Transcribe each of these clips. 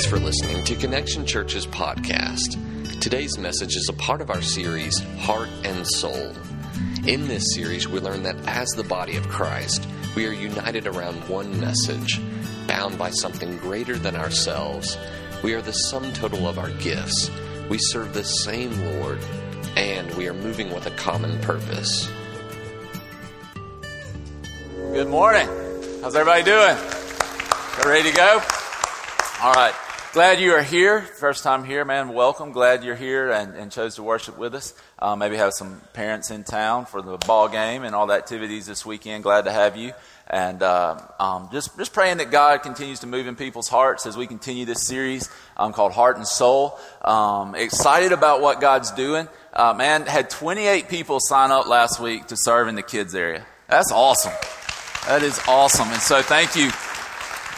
Thanks for listening to Connection Church's podcast. Today's message is a part of our series, Heart and Soul. In this series, we learn that as the body of Christ, we are united around one message, bound by something greater than ourselves. We are the sum total of our gifts. We serve the same Lord, and we are moving with a common purpose. Good morning. How's everybody doing? ready to go? All right. Glad you are here. First time here, man. Welcome. Glad you're here and, and chose to worship with us. Uh, maybe have some parents in town for the ball game and all the activities this weekend. Glad to have you. And uh, um, just just praying that God continues to move in people's hearts as we continue this series um, called Heart and Soul. Um, excited about what God's doing. Uh, man, had 28 people sign up last week to serve in the kids area. That's awesome. That is awesome. And so thank you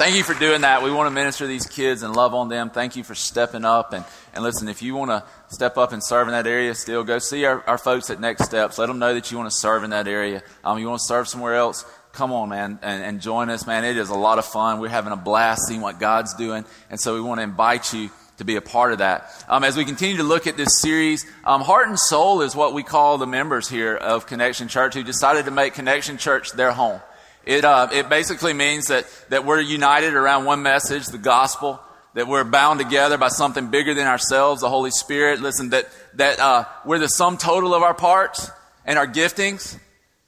thank you for doing that. We want to minister to these kids and love on them. Thank you for stepping up. And, and listen, if you want to step up and serve in that area still, go see our, our folks at Next Steps. Let them know that you want to serve in that area. Um, you want to serve somewhere else, come on, man, and, and join us, man. It is a lot of fun. We're having a blast seeing what God's doing. And so we want to invite you to be a part of that. Um, as we continue to look at this series, um, Heart and Soul is what we call the members here of Connection Church who decided to make Connection Church their home. It, uh, it basically means that, that we're united around one message, the gospel, that we're bound together by something bigger than ourselves, the Holy Spirit. Listen, that, that uh, we're the sum total of our parts and our giftings,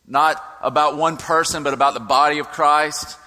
not about one person, but about the body of Christ,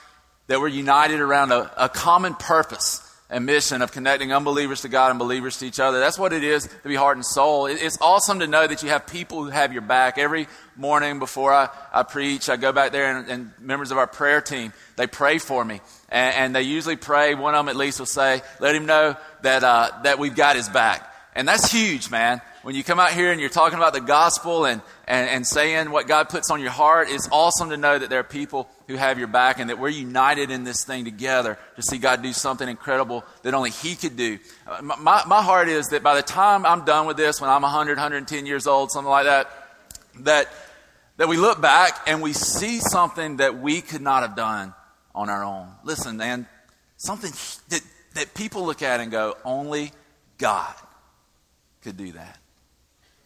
that we're united around a, a common purpose and mission of connecting unbelievers to God and believers to each other. That's what it is to be heart and soul. It's awesome to know that you have people who have your back. Every morning before I, I preach, I go back there and, and members of our prayer team, they pray for me. And, and, they usually pray, one of them at least will say, let him know that, uh, that we've got his back. And that's huge, man. When you come out here and you're talking about the gospel and, and, and saying what God puts on your heart, it's awesome to know that there are people who have your back and that we're united in this thing together to see God do something incredible that only He could do. My, my heart is that by the time I'm done with this, when I'm 100, 110 years old, something like that, that, that we look back and we see something that we could not have done on our own. Listen, man, something that, that people look at and go, only God could do that.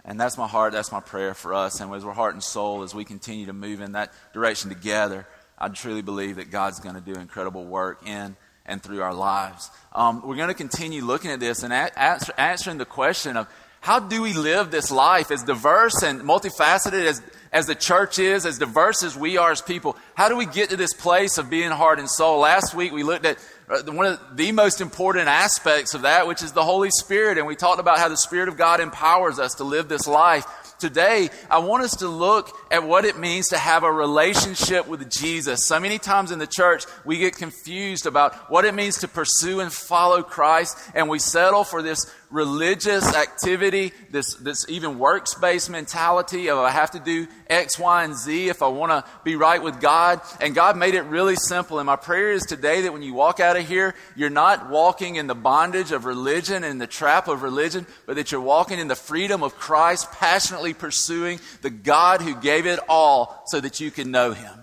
And that's my heart, that's my prayer for us. And as we're heart and soul, as we continue to move in that direction together, I truly believe that God's going to do incredible work in and through our lives. Um, we're going to continue looking at this and a- answer, answering the question of how do we live this life as diverse and multifaceted as, as the church is, as diverse as we are as people? How do we get to this place of being heart and soul? Last week we looked at Uh, one of the most important aspects of that, which is the Holy Spirit. And we talked about how the Spirit of God empowers us to live this life. Today, I want us to look at what it means to have a relationship with Jesus. So many times in the church, we get confused about what it means to pursue and follow Christ, and we settle for this religious activity, this, this even works based mentality of I have to do X, Y, and Z if I want to be right with God. And God made it really simple. And my prayer is today that when you walk out of here, you're not walking in the bondage of religion and the trap of religion, but that you're walking in the freedom of Christ, passionately pursuing the God who gave it all so that you can know Him.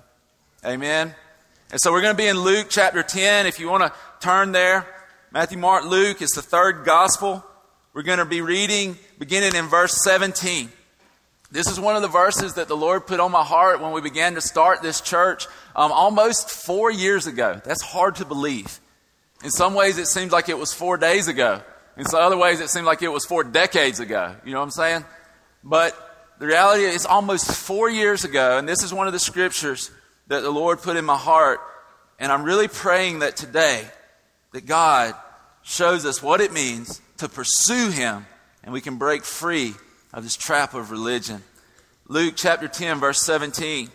Amen. And so we're going to be in Luke chapter 10. If you want to turn there, Matthew, Mark, Luke, it's the third gospel. We're going to be reading beginning in verse 17. This is one of the verses that the Lord put on my heart when we began to start this church um, almost four years ago. That's hard to believe. In some ways, it seems like it was four days ago. In some other ways, it seemed like it was four decades ago. You know what I'm saying? But the reality is, almost four years ago, and this is one of the scriptures that the Lord put in my heart. And I'm really praying that today, that God shows us what it means to pursue Him and we can break free of this trap of religion. Luke chapter 10, verse 17.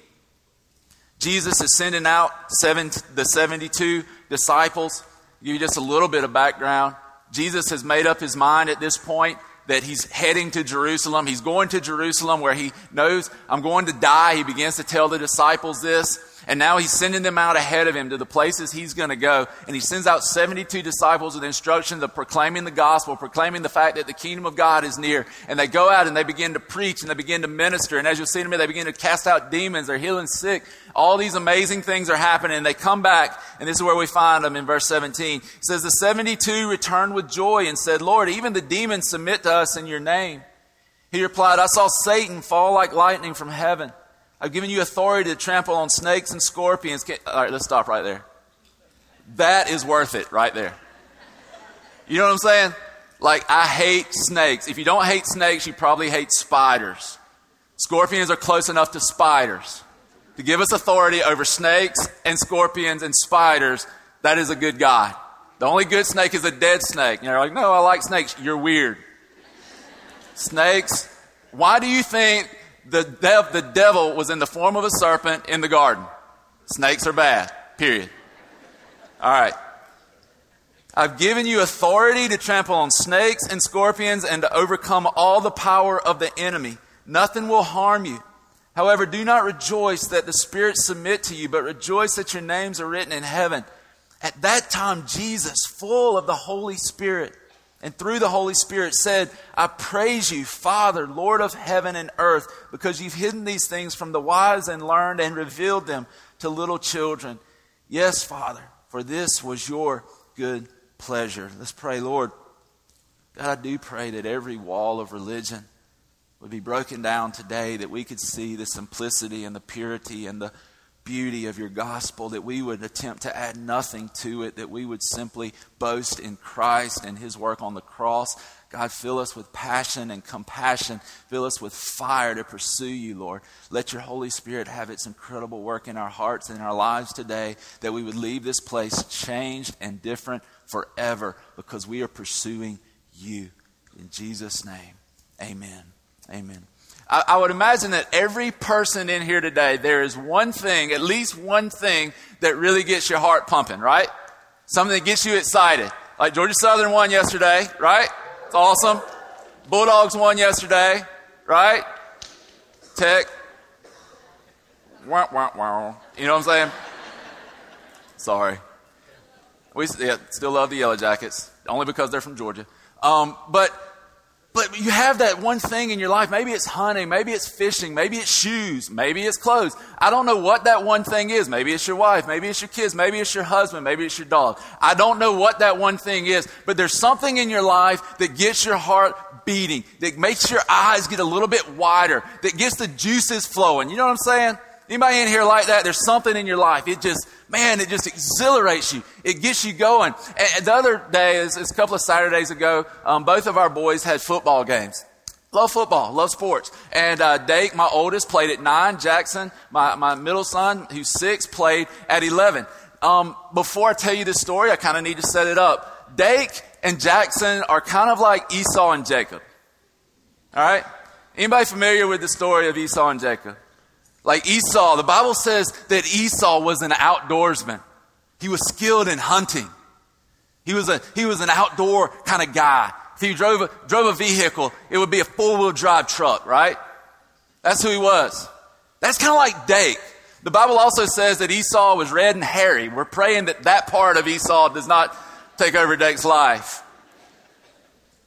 Jesus is sending out seven, the 72 disciples. Give you just a little bit of background. Jesus has made up his mind at this point that he's heading to Jerusalem. He's going to Jerusalem where he knows, I'm going to die. He begins to tell the disciples this. And now he's sending them out ahead of him to the places he's going to go. And he sends out 72 disciples with instructions of proclaiming the gospel, proclaiming the fact that the kingdom of God is near. And they go out and they begin to preach and they begin to minister. And as you'll see in a minute, they begin to cast out demons. They're healing sick. All these amazing things are happening. And they come back. And this is where we find them in verse 17. It says, The 72 returned with joy and said, Lord, even the demons submit to us in your name. He replied, I saw Satan fall like lightning from heaven. I've given you authority to trample on snakes and scorpions. All right, let's stop right there. That is worth it right there. You know what I'm saying? Like, I hate snakes. If you don't hate snakes, you probably hate spiders. Scorpions are close enough to spiders. To give us authority over snakes and scorpions and spiders, that is a good God. The only good snake is a dead snake. You're like, no, I like snakes. You're weird. Snakes. Why do you think the, dev, the devil was in the form of a serpent in the garden. Snakes are bad, period. All right. I've given you authority to trample on snakes and scorpions and to overcome all the power of the enemy. Nothing will harm you. However, do not rejoice that the spirits submit to you, but rejoice that your names are written in heaven. At that time, Jesus, full of the Holy Spirit, and through the Holy Spirit said, I praise you, Father, Lord of heaven and earth, because you've hidden these things from the wise and learned and revealed them to little children. Yes, Father, for this was your good pleasure. Let's pray, Lord. God, I do pray that every wall of religion would be broken down today, that we could see the simplicity and the purity and the beauty of your gospel, that we would attempt to add nothing to it, that we would simply boast in Christ and his work on the cross. God, fill us with passion and compassion. Fill us with fire to pursue you, Lord. Let your Holy Spirit have its incredible work in our hearts and in our lives today, that we would leave this place changed and different forever because we are pursuing you. In Jesus' name, amen. Amen. I, I would imagine that every person in here today, there is one thing, at least one thing, that really gets your heart pumping, right? Something that gets you excited. Like Georgia Southern won yesterday, right? It's awesome. Bulldogs won yesterday, right? Tech. Wah, wah, wah. You know what I'm saying? Sorry. We yeah, still love the Yellow Jackets, only because they're from Georgia. Um, but but you have that one thing in your life. Maybe it's hunting, maybe it's fishing, maybe it's shoes, maybe it's clothes. I don't know what that one thing is. Maybe it's your wife, maybe it's your kids, maybe it's your husband, maybe it's your dog. I don't know what that one thing is, but there's something in your life that gets your heart beating, that makes your eyes get a little bit wider, that gets the juices flowing. You know what I'm saying? Anybody in here like that? There's something in your life. It just, man, it just exhilarates you. It gets you going. And the other day, it's, a couple of Saturdays ago, um, both of our boys had football games. Love football, love sports. And uh, Dake, my oldest, played at nine. Jackson, my, my middle son, who's six, played at 11. Um, before I tell you this story, I kind of need to set it up. Dake and Jackson are kind of like Esau and Jacob. All right? Anybody familiar with the story of Esau and Jacob? Like Esau, the Bible says that Esau was an outdoorsman. He was skilled in hunting. He was, a, he was an outdoor kind of guy. If he drove a, drove a vehicle, it would be a four wheel drive truck, right? That's who he was. That's kind of like Dake. The Bible also says that Esau was red and hairy. We're praying that that part of Esau does not take over Dake's life.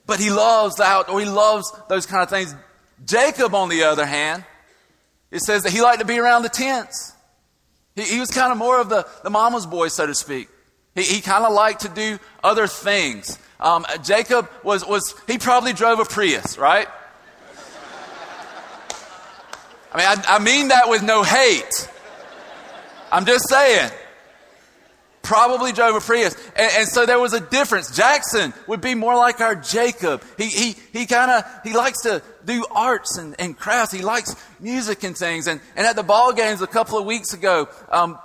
But he loves the outdoor. He loves those kind of things. Jacob, on the other hand, it says that he liked to be around the tents. He, he was kind of more of the, the mama's boy, so to speak. He, he kind of liked to do other things. Um, Jacob was, was, he probably drove a Prius, right? I mean, I, I mean that with no hate. I'm just saying probably drove a Prius. And, and, so there was a difference. Jackson would be more like our Jacob. He, he, he kind of, he likes to do arts and, and crafts. He likes music and things. And, and at the ball games a couple of weeks ago, um,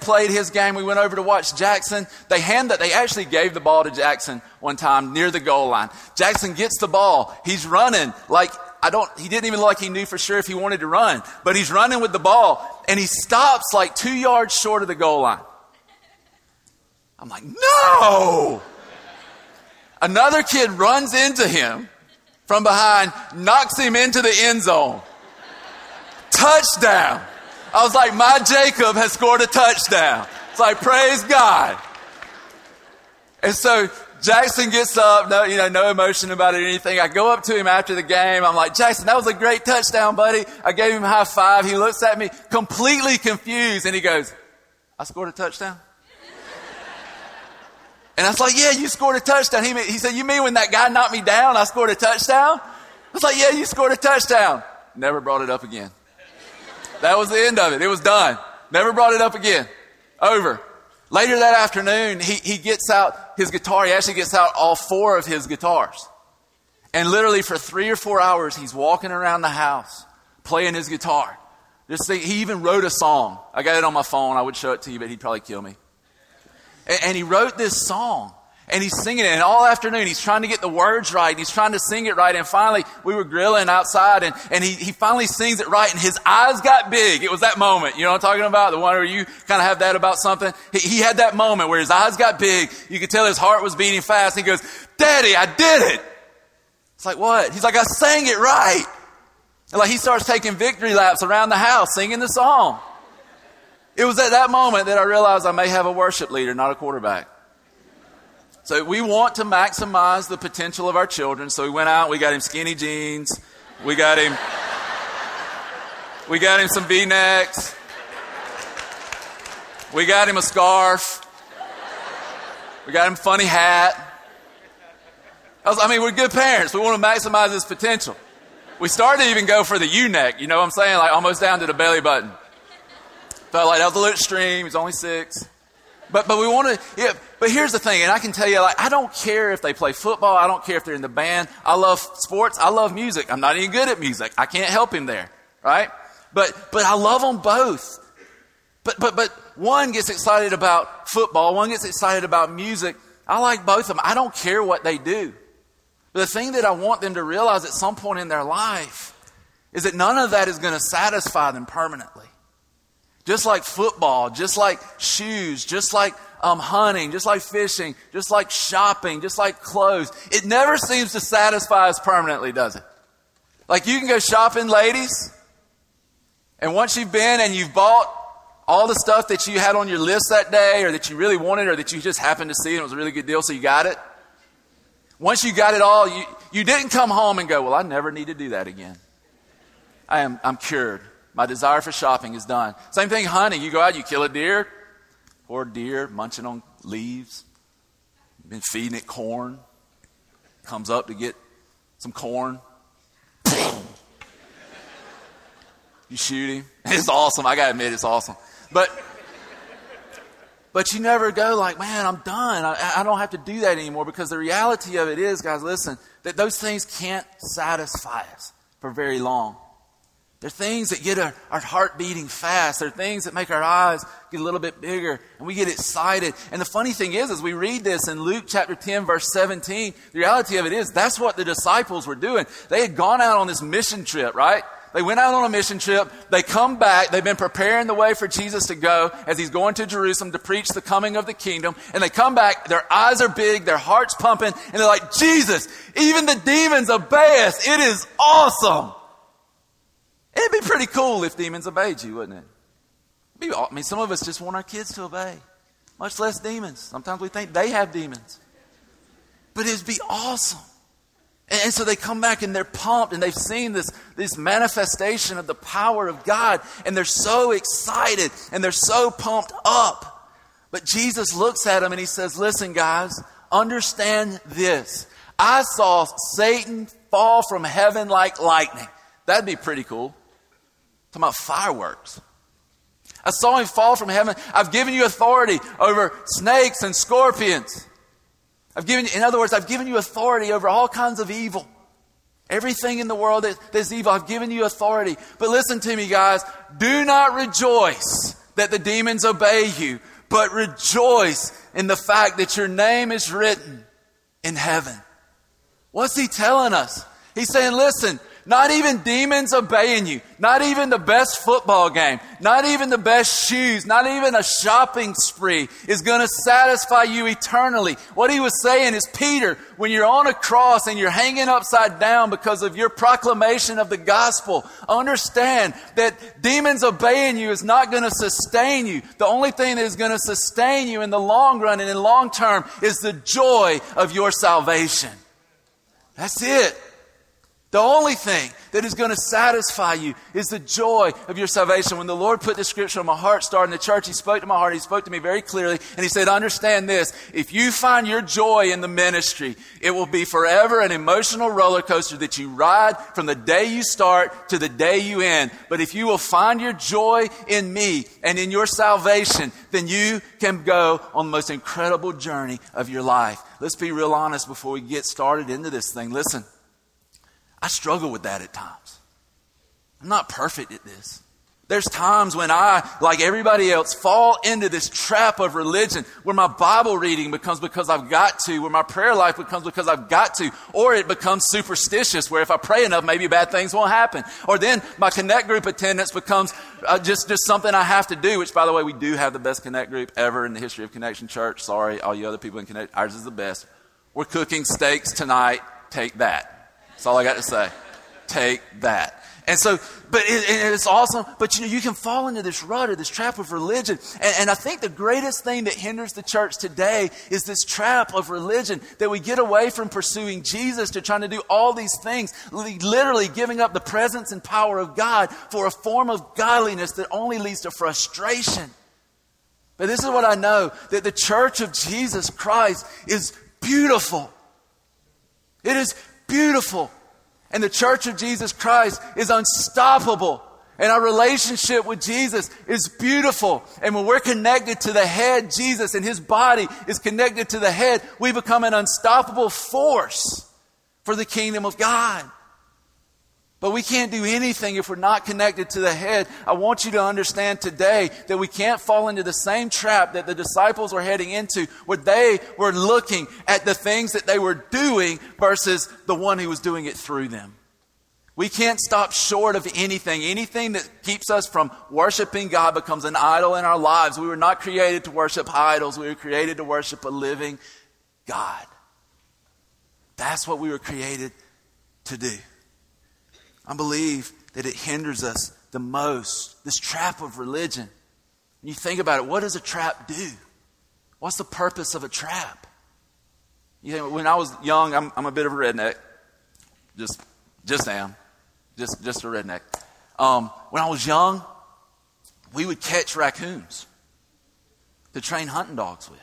played his game. We went over to watch Jackson. They hand that, they actually gave the ball to Jackson one time near the goal line. Jackson gets the ball. He's running like I don't, he didn't even look like he knew for sure if he wanted to run, but he's running with the ball and he stops like two yards short of the goal line. I'm like, no! Another kid runs into him from behind, knocks him into the end zone. Touchdown. I was like, my Jacob has scored a touchdown. It's like, praise God. And so Jackson gets up, no, you know, no emotion about it or anything. I go up to him after the game. I'm like, Jackson, that was a great touchdown, buddy. I gave him a high five. He looks at me completely confused and he goes, I scored a touchdown. And I was like, yeah, you scored a touchdown. He, he said, you mean when that guy knocked me down, I scored a touchdown? I was like, yeah, you scored a touchdown. Never brought it up again. That was the end of it. It was done. Never brought it up again. Over. Later that afternoon, he, he gets out his guitar. He actually gets out all four of his guitars. And literally for three or four hours, he's walking around the house playing his guitar. Just think, he even wrote a song. I got it on my phone. I would show it to you, but he'd probably kill me. And, he wrote this song. And he's singing it, and all afternoon he's trying to get the words right, and he's trying to sing it right, and finally we were grilling outside, and, and he, he finally sings it right, and his eyes got big. It was that moment, you know what I'm talking about? The one where you kind of have that about something. He, he had that moment where his eyes got big, you could tell his heart was beating fast, he goes, Daddy, I did it! It's like, what? He's like, I sang it right! And like he starts taking victory laps around the house, singing the song. It was at that moment that I realized I may have a worship leader, not a quarterback. So we want to maximize the potential of our children. So we went out, we got him skinny jeans, we got him, we got him some V-necks, we got him a scarf, we got him a funny hat. I, was, I mean, we're good parents. We want to maximize his potential. We started to even go for the U-neck. You know what I'm saying? Like almost down to the belly button. Felt like that was a little extreme. He's only six. But, but we want to, yeah, but here's the thing, and I can tell you, like, I don't care if they play football. I don't care if they're in the band. I love sports. I love music. I'm not even good at music. I can't help him there, right? But, but I love them both. But, but, but one gets excited about football. One gets excited about music. I like both of them. I don't care what they do. But the thing that I want them to realize at some point in their life is that none of that is going to satisfy them permanently. Just like football, just like shoes, just like um, hunting, just like fishing, just like shopping, just like clothes. It never seems to satisfy us permanently, does it? Like you can go shopping, ladies, and once you've been and you've bought all the stuff that you had on your list that day or that you really wanted or that you just happened to see and it was a really good deal, so you got it. Once you got it all, you, you didn't come home and go, Well, I never need to do that again. I am I'm cured. My desire for shopping is done. Same thing hunting. You go out, you kill a deer, poor deer munching on leaves, been feeding it corn, comes up to get some corn. you shoot him. It's awesome. I gotta admit, it's awesome. But but you never go like, man, I'm done. I, I, don't have to do that anymore because the reality of it is, guys, listen, that those things can't satisfy us for very long. They're things that get our, our heart beating fast. They're things that make our eyes get a little bit bigger and we get excited. And the funny thing is, as we read this in Luke chapter 10, verse 17, the reality of it is that's what the disciples were doing. They had gone out on this mission trip, right? They went out on a mission trip. They come back. They've been preparing the way for Jesus to go as he's going to Jerusalem to preach the coming of the kingdom. And they come back. Their eyes are big. Their heart's pumping. And they're like, Jesus, even the demons obey us. It is awesome. It'd be pretty cool if demons obeyed you, wouldn't it? I mean, some of us just want our kids to obey, much less demons. Sometimes we think they have demons. But it'd be awesome. And, and so they come back and they're pumped and they've seen this, this manifestation of the power of God and they're so excited and they're so pumped up. But Jesus looks at them and he says, Listen, guys, understand this. I saw Satan fall from heaven like lightning. That'd be pretty cool. Talking about fireworks. I saw him fall from heaven. I've given you authority over snakes and scorpions. I've given you, in other words, I've given you authority over all kinds of evil. Everything in the world that, that's evil, I've given you authority. But listen to me, guys. Do not rejoice that the demons obey you, but rejoice in the fact that your name is written in heaven. What's he telling us? He's saying, listen, Not even demons obeying you. Not even the best football game. Not even the best shoes. Not even a shopping spree is going to satisfy you eternally. What he was saying is, Peter, when you're on a cross and you're hanging upside down because of your proclamation of the gospel, understand that demons obeying you is not going to sustain you. The only thing that is going to sustain you in the long run and in long term is the joy of your salvation. That's it. The only thing that is going to satisfy you is the joy of your salvation. When the Lord put the scripture on my heart starting the church, He spoke to my heart. He spoke to me very clearly. And He said, Understand this. If you find your joy in the ministry, it will be forever an emotional roller coaster that you ride from the day you start to the day you end. But if you will find your joy in me and in your salvation, then you can go on the most incredible journey of your life. Let's be real honest before we get started into this thing. Listen. I struggle with that at times. I'm not perfect at this. There's times when I, like everybody else, fall into this trap of religion where my Bible reading becomes because I've got to, where my prayer life becomes because I've got to, or it becomes superstitious where if I pray enough, maybe bad things won't happen. Or then my connect group attendance becomes uh, just, just something I have to do, which by the way, we do have the best connect group ever in the history of Connection Church. Sorry, all you other people in Connect, ours is the best. We're cooking steaks tonight. Take that. That's all I got to say. Take that. And so, but it, it's awesome. But you know, you can fall into this rut or this trap of religion. And, and, I think the greatest thing that hinders the church today is this trap of religion that we get away from pursuing Jesus to trying to do all these things, literally giving up the presence and power of God for a form of godliness that only leads to frustration. But this is what I know that the church of Jesus Christ is beautiful. It is beautiful. And the church of Jesus Christ is unstoppable. And our relationship with Jesus is beautiful. And when we're connected to the head, Jesus, and his body is connected to the head, we become an unstoppable force for the kingdom of God. But we can't do anything if we're not connected to the head. I want you to understand today that we can't fall into the same trap that the disciples were heading into, where they were looking at the things that they were doing versus the one who was doing it through them. We can't stop short of anything. Anything that keeps us from worshiping God becomes an idol in our lives. We were not created to worship idols, we were created to worship a living God. That's what we were created to do. I believe that it hinders us the most. This trap of religion. When you think about it, what does a trap do? What's the purpose of a trap? You know, when I was young, I'm, I'm a bit of a redneck. Just, just am. Just, just a redneck. Um, when I was young, we would catch raccoons to train hunting dogs with.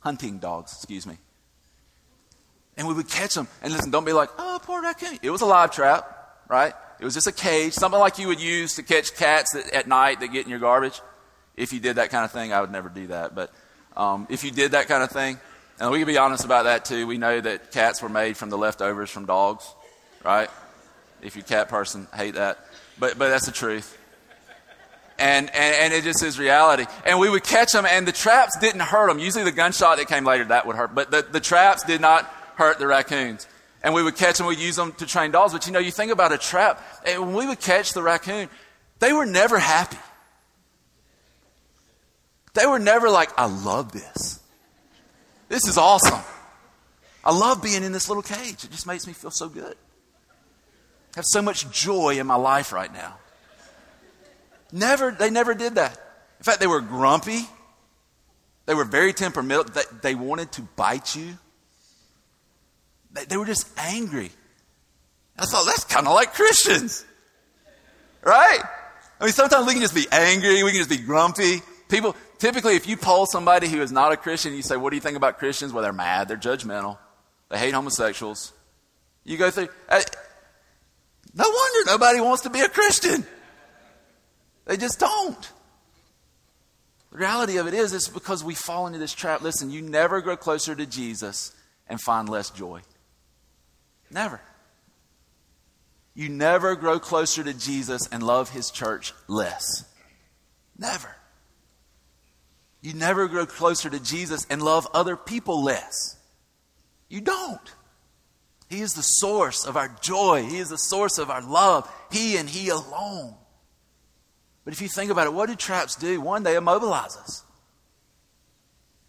Hunting dogs, excuse me. And we would catch them. And listen, don't be like, oh, poor raccoon. It was a live trap right? It was just a cage, something like you would use to catch cats that, at night that get in your garbage. If you did that kind of thing, I would never do that. But um, if you did that kind of thing, and we can be honest about that too, we know that cats were made from the leftovers from dogs, right? If you're a cat person, hate that. But, but that's the truth. And, and, and it just is reality. And we would catch them, and the traps didn't hurt them. Usually the gunshot that came later, that would hurt. But the, the traps did not hurt the raccoons and we would catch them, we'd use them to train dogs. But you know, you think about a trap, and when we would catch the raccoon, they were never happy. They were never like, I love this. This is awesome. I love being in this little cage. It just makes me feel so good. I have so much joy in my life right now. Never, they never did that. In fact, they were grumpy. They were very temperamental. They, they wanted to bite you. They, they were just angry. I thought, that's kind of like Christians. Right? I mean, sometimes we can just be angry, we can just be grumpy. People, typically, if you poll somebody who is not a Christian, you say, What do you think about Christians? Well, they're mad, they're judgmental, they hate homosexuals. You go through, uh, no wonder nobody wants to be a Christian. They just don't. The reality of it is, it's because we fall into this trap. Listen, you never grow closer to Jesus and find less joy. Never. You never grow closer to Jesus and love his church less. Never. You never grow closer to Jesus and love other people less. You don't. He is the source of our joy. He is the source of our love. He and He alone. But if you think about it, what do traps do? One, they immobilize us.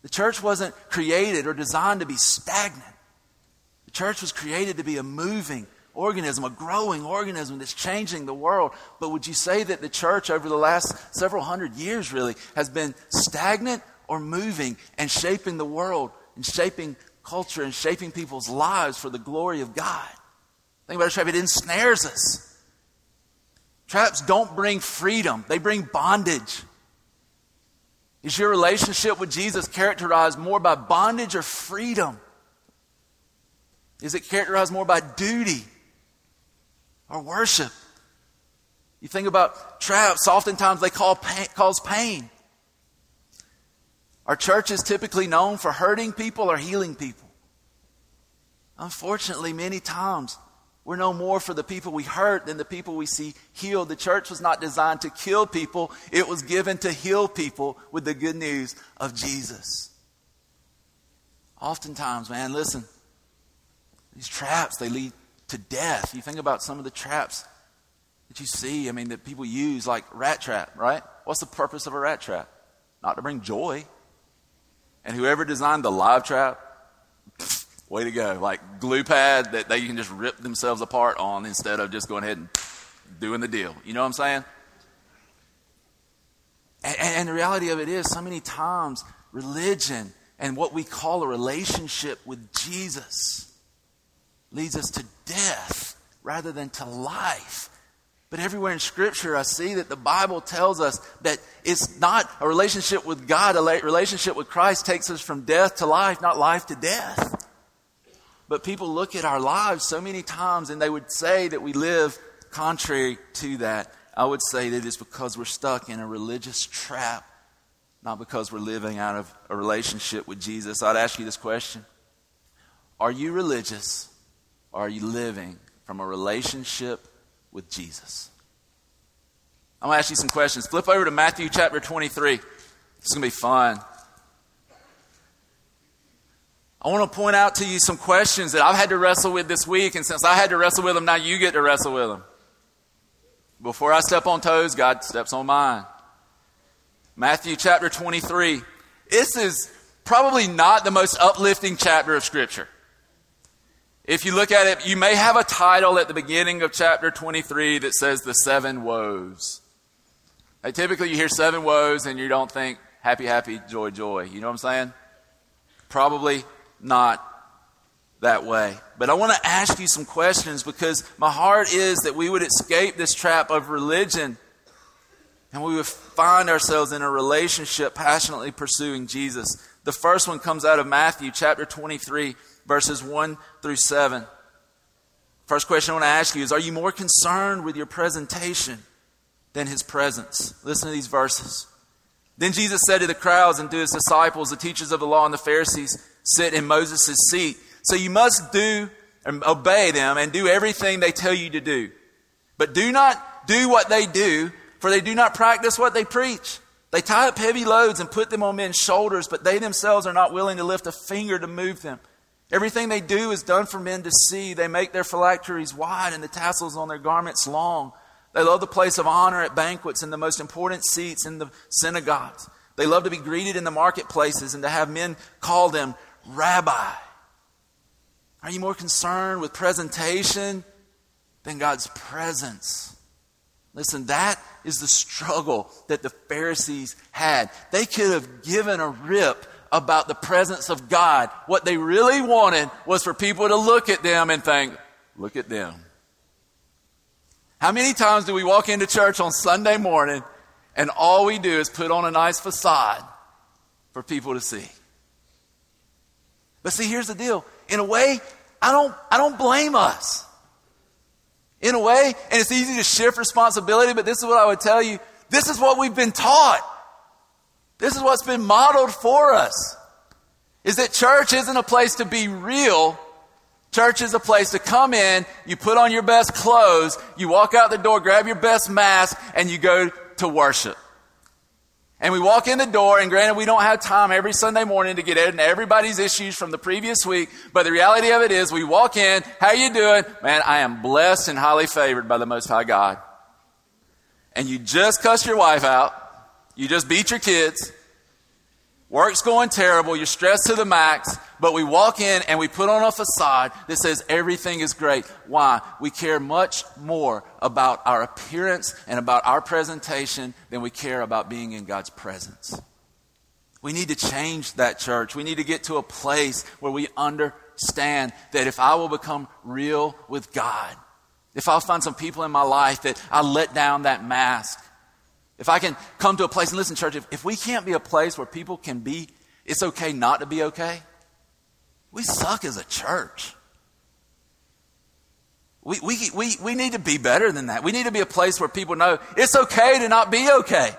The church wasn't created or designed to be stagnant. The church was created to be a moving organism, a growing organism that's changing the world. But would you say that the church over the last several hundred years really has been stagnant or moving and shaping the world and shaping culture and shaping people's lives for the glory of God? Think about it, trap. It ensnares us. Traps don't bring freedom, they bring bondage. Is your relationship with Jesus characterized more by bondage or freedom? Is it characterized more by duty or worship? You think about traps, oftentimes they call pain, cause pain. Our church is typically known for hurting people or healing people. Unfortunately, many times we're no more for the people we hurt than the people we see healed. The church was not designed to kill people, it was given to heal people with the good news of Jesus. Oftentimes, man, listen, these traps, they lead to death. You think about some of the traps that you see, I mean, that people use, like rat trap, right? What's the purpose of a rat trap? Not to bring joy. And whoever designed the live trap, Way to go. Like glue pad that they can just rip themselves apart on instead of just going ahead and doing the deal. You know what I'm saying? And, and the reality of it is, so many times, religion and what we call a relationship with Jesus leads us to death rather than to life. But everywhere in Scripture, I see that the Bible tells us that it's not a relationship with God, a relationship with Christ takes us from death to life, not life to death. But people look at our lives so many times and they would say that we live contrary to that. I would say that it's because we're stuck in a religious trap, not because we're living out of a relationship with Jesus. I'd ask you this question Are you religious are you living from a relationship with Jesus? I'm going to ask you some questions. Flip over to Matthew chapter 23. This is going to be fun. I want to point out to you some questions that I've had to wrestle with this week, and since I had to wrestle with them, now you get to wrestle with them. Before I step on toes, God steps on mine. Matthew chapter 23. This is probably not the most uplifting chapter of Scripture. If you look at it, you may have a title at the beginning of chapter 23 that says the seven woes. Hey, typically, you hear seven woes and you don't think happy, happy, joy, joy. You know what I'm saying? Probably not that way. But I want to ask you some questions because my heart is that we would escape this trap of religion and we would find ourselves in a relationship passionately pursuing Jesus. The first one comes out of Matthew chapter 23, verses 1 through 7. First question I want to ask you is Are you more concerned with your presentation than his presence? Listen to these verses. Then Jesus said to the crowds and to his disciples, the teachers of the law and the Pharisees, sit in Moses' seat. So you must do and obey them and do everything they tell you to do. But do not do what they do, for they do not practice what they preach. They tie up heavy loads and put them on men's shoulders, but they themselves are not willing to lift a finger to move them. Everything they do is done for men to see. They make their phylacteries wide and the tassels on their garments long. They love the place of honor at banquets and the most important seats in the synagogues. They love to be greeted in the marketplaces and to have men call them rabbi? Are you more concerned with presentation than God's presence? Listen, that is the struggle that the Pharisees had. They could have given a rip about the presence of God. What they really wanted was for people to look at them and think, look at them. How many times do we walk into church on Sunday morning and all we do is put on a nice facade for people to see? But see, here's the deal. In a way, I don't, I don't blame us. In a way, and it's easy to shift responsibility, but this is what I would tell you. This is what we've been taught. This is what's been modeled for us. Is that church isn't a place to be real. Church is a place to come in, you put on your best clothes, you walk out the door, grab your best mask, and you go to worship. And we walk in the door, and granted, we don't have time every Sunday morning to get into everybody's issues from the previous week, but the reality of it is we walk in, how you doing? Man, I am blessed and highly favored by the Most High God. And you just cuss your wife out, you just beat your kids, work's going terrible, you're stressed to the max, but we walk in and we put on a facade that says everything is great. Why? We care much more about our appearance and about our presentation than we care about being in God's presence. We need to change that church. We need to get to a place where we understand that if I will become real with God, if I'll find some people in my life that I let down that mask, if I can come to a place and listen, church, if, if we can't be a place where people can be, it's okay not to be okay, we suck as a church. We, we, we, we need to be better than that. We need to be a place where people know it's okay to not be okay.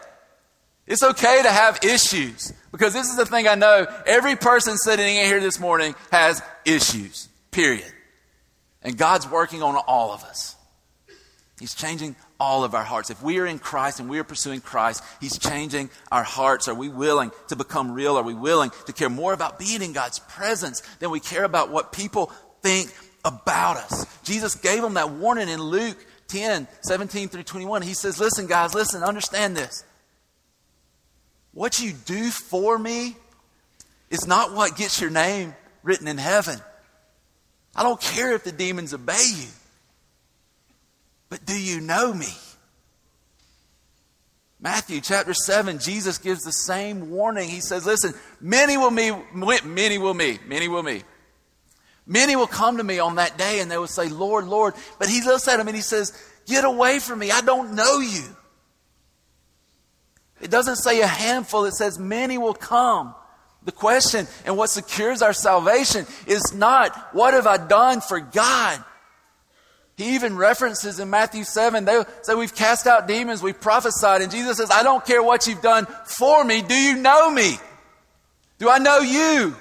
It's okay to have issues. Because this is the thing I know every person sitting in here this morning has issues, period. And God's working on all of us. He's changing all of our hearts. If we are in Christ and we are pursuing Christ, He's changing our hearts. Are we willing to become real? Are we willing to care more about being in God's presence than we care about what people think about us? Jesus gave them that warning in Luke 10 17 through 21. He says, Listen, guys, listen, understand this. What you do for me is not what gets your name written in heaven. I don't care if the demons obey you. But do you know me? Matthew chapter 7, Jesus gives the same warning. He says, Listen, many will me, many will me, many will me. Many will come to me on that day and they will say, Lord, Lord. But he looks at him and he says, Get away from me. I don't know you. It doesn't say a handful, it says many will come. The question and what secures our salvation is not, What have I done for God? He even references in Matthew 7, they say, We've cast out demons, we've prophesied. And Jesus says, I don't care what you've done for me. Do you know me? Do I know you?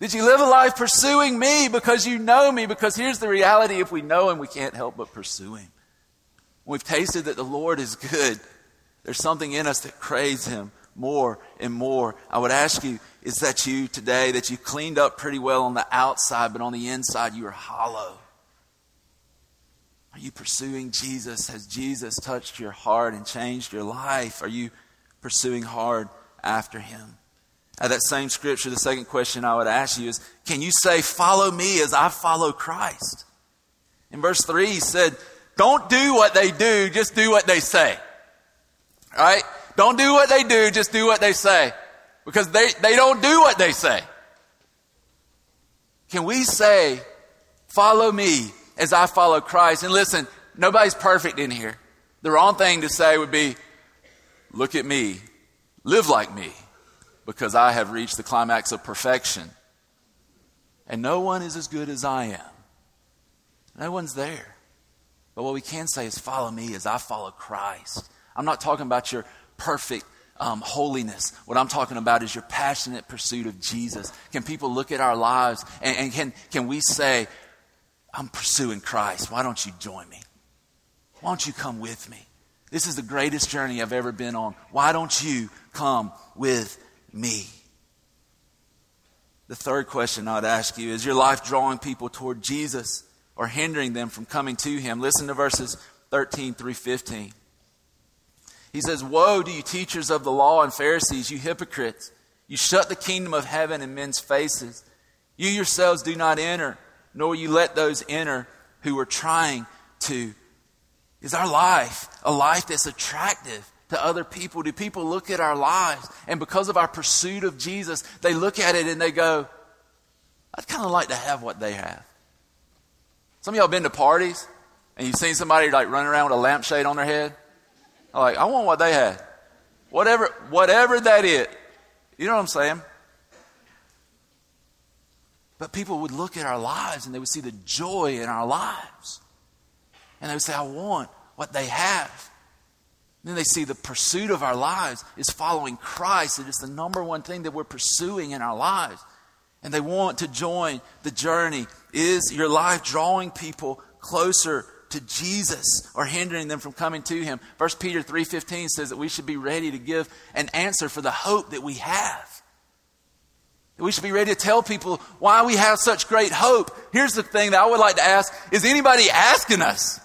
Did you live a life pursuing me because you know me? Because here's the reality if we know him, we can't help but pursue him. We've tasted that the Lord is good. There's something in us that craves him more and more. I would ask you, is that you today that you cleaned up pretty well on the outside, but on the inside you are hollow? Are you pursuing Jesus? Has Jesus touched your heart and changed your life? Are you pursuing hard after him? At that same scripture, the second question I would ask you is Can you say, Follow me as I follow Christ? In verse 3, he said, Don't do what they do, just do what they say. All right? Don't do what they do, just do what they say. Because they, they don't do what they say. Can we say, Follow me as I follow Christ. And listen, nobody's perfect in here. The wrong thing to say would be, look at me, live like me, because I have reached the climax of perfection. And no one is as good as I am. No one's there. But what we can say is, follow me as I follow Christ. I'm not talking about your perfect um, holiness. What I'm talking about is your passionate pursuit of Jesus. Can people look at our lives and, and can, can we say, I'm pursuing Christ. Why don't you join me? Why don't you come with me? This is the greatest journey I've ever been on. Why don't you come with me? The third question I'd ask you is your life drawing people toward Jesus or hindering them from coming to him? Listen to verses 13 through 15. He says, Woe to you, teachers of the law and Pharisees, you hypocrites! You shut the kingdom of heaven in men's faces. You yourselves do not enter nor you let those enter who are trying to. Is our life a life that's attractive to other people? Do people look at our lives and because of our pursuit of Jesus, they look at it and they go, I'd kind of like to have what they have. Some of y'all been to parties and you've seen somebody like running around with a lampshade on their head. I'm like, I want what they had. Whatever, whatever that is. You know what I'm saying? But people would look at our lives and they would see the joy in our lives. And they would say, I want what they have. And then they see the pursuit of our lives is following Christ. It is the number one thing that we're pursuing in our lives. And they want to join the journey. Is your life drawing people closer to Jesus or hindering them from coming to him. 1 Peter 3:15 says that we should be ready to give an answer for the hope that we have. We should be ready to tell people why we have such great hope. Here's the thing that I would like to ask, is anybody asking us?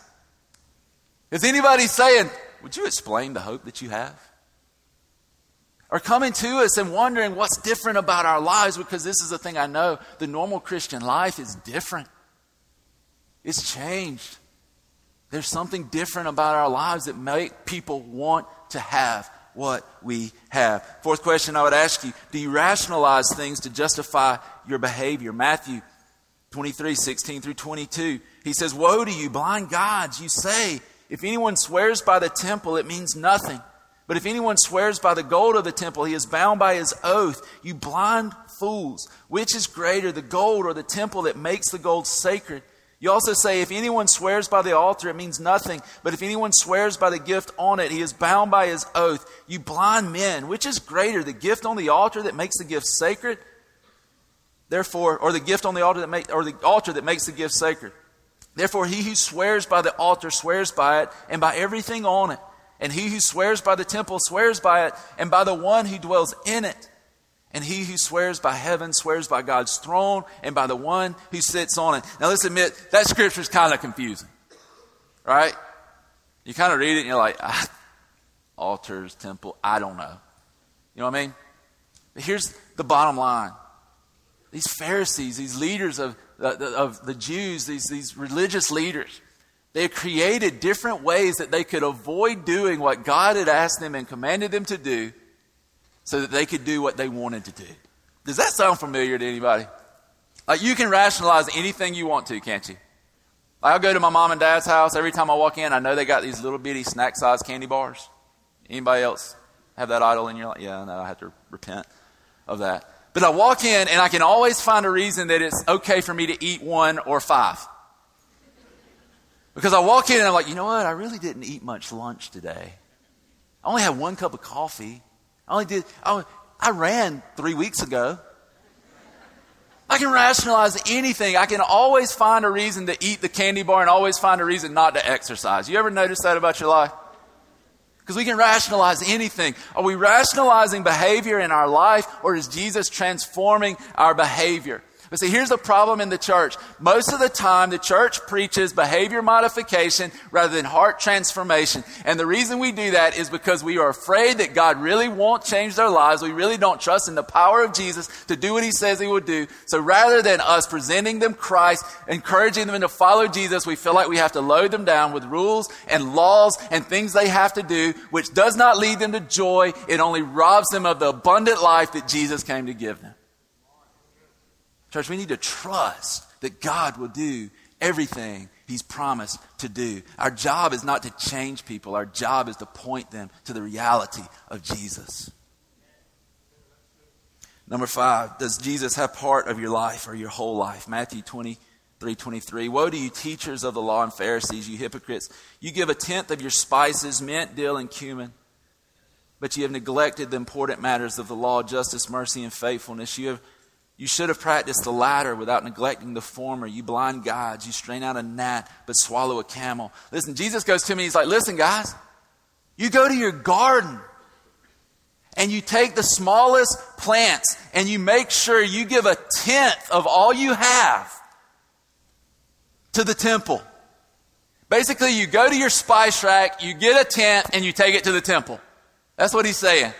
Is anybody saying, "Would you explain the hope that you have?" Or coming to us and wondering what's different about our lives because this is the thing I know the normal Christian life is different. It's changed. There's something different about our lives that make people want to have what we have. Fourth question I would ask you Do you rationalize things to justify your behavior? Matthew 23, 16 through 22. He says, Woe to you, blind gods! You say, if anyone swears by the temple, it means nothing. But if anyone swears by the gold of the temple, he is bound by his oath. You blind fools, which is greater, the gold or the temple that makes the gold sacred? You also say, if anyone swears by the altar, it means nothing. But if anyone swears by the gift on it, he is bound by his oath. You blind men, which is greater, the gift on the altar that makes the gift sacred? Therefore, or the gift on the altar that make, or the altar that makes the gift sacred. Therefore, he who swears by the altar swears by it and by everything on it. And he who swears by the temple swears by it and by the one who dwells in it. And he who swears by heaven swears by God's throne and by the one who sits on it. Now let's admit, that scripture is kind of confusing. Right? You kind of read it and you're like, ah, altars, temple, I don't know. You know what I mean? But here's the bottom line. These Pharisees, these leaders of, of the Jews, these, these religious leaders, they created different ways that they could avoid doing what God had asked them and commanded them to do so that they could do what they wanted to do. Does that sound familiar to anybody? Like you can rationalize anything you want to, can't you? Like I'll go to my mom and dad's house. Every time I walk in, I know they got these little bitty snack sized candy bars. Anybody else have that idol in your life? Yeah, no, I have to repent of that. But I walk in and I can always find a reason that it's okay for me to eat one or five. Because I walk in and I'm like, you know what? I really didn't eat much lunch today. I only had one cup of coffee. I only did, I, I ran three weeks ago. I can rationalize anything. I can always find a reason to eat the candy bar and always find a reason not to exercise. You ever notice that about your life? Because we can rationalize anything. Are we rationalizing behavior in our life or is Jesus transforming our behavior? But see, here's the problem in the church. Most of the time, the church preaches behavior modification rather than heart transformation. And the reason we do that is because we are afraid that God really won't change their lives. We really don't trust in the power of Jesus to do what he says he will do. So rather than us presenting them Christ, encouraging them to follow Jesus, we feel like we have to load them down with rules and laws and things they have to do, which does not lead them to joy. It only robs them of the abundant life that Jesus came to give them. Church, we need to trust that God will do everything He's promised to do. Our job is not to change people, our job is to point them to the reality of Jesus. Number five, does Jesus have part of your life or your whole life? Matthew 23 23. Woe to you, teachers of the law and Pharisees, you hypocrites! You give a tenth of your spices, mint, dill, and cumin, but you have neglected the important matters of the law, justice, mercy, and faithfulness. You have you should have practiced the latter without neglecting the former. You blind guides, you strain out a gnat but swallow a camel. Listen, Jesus goes to me, he's like, listen, guys, you go to your garden and you take the smallest plants and you make sure you give a tenth of all you have to the temple. Basically, you go to your spice rack, you get a tenth, and you take it to the temple. That's what he's saying.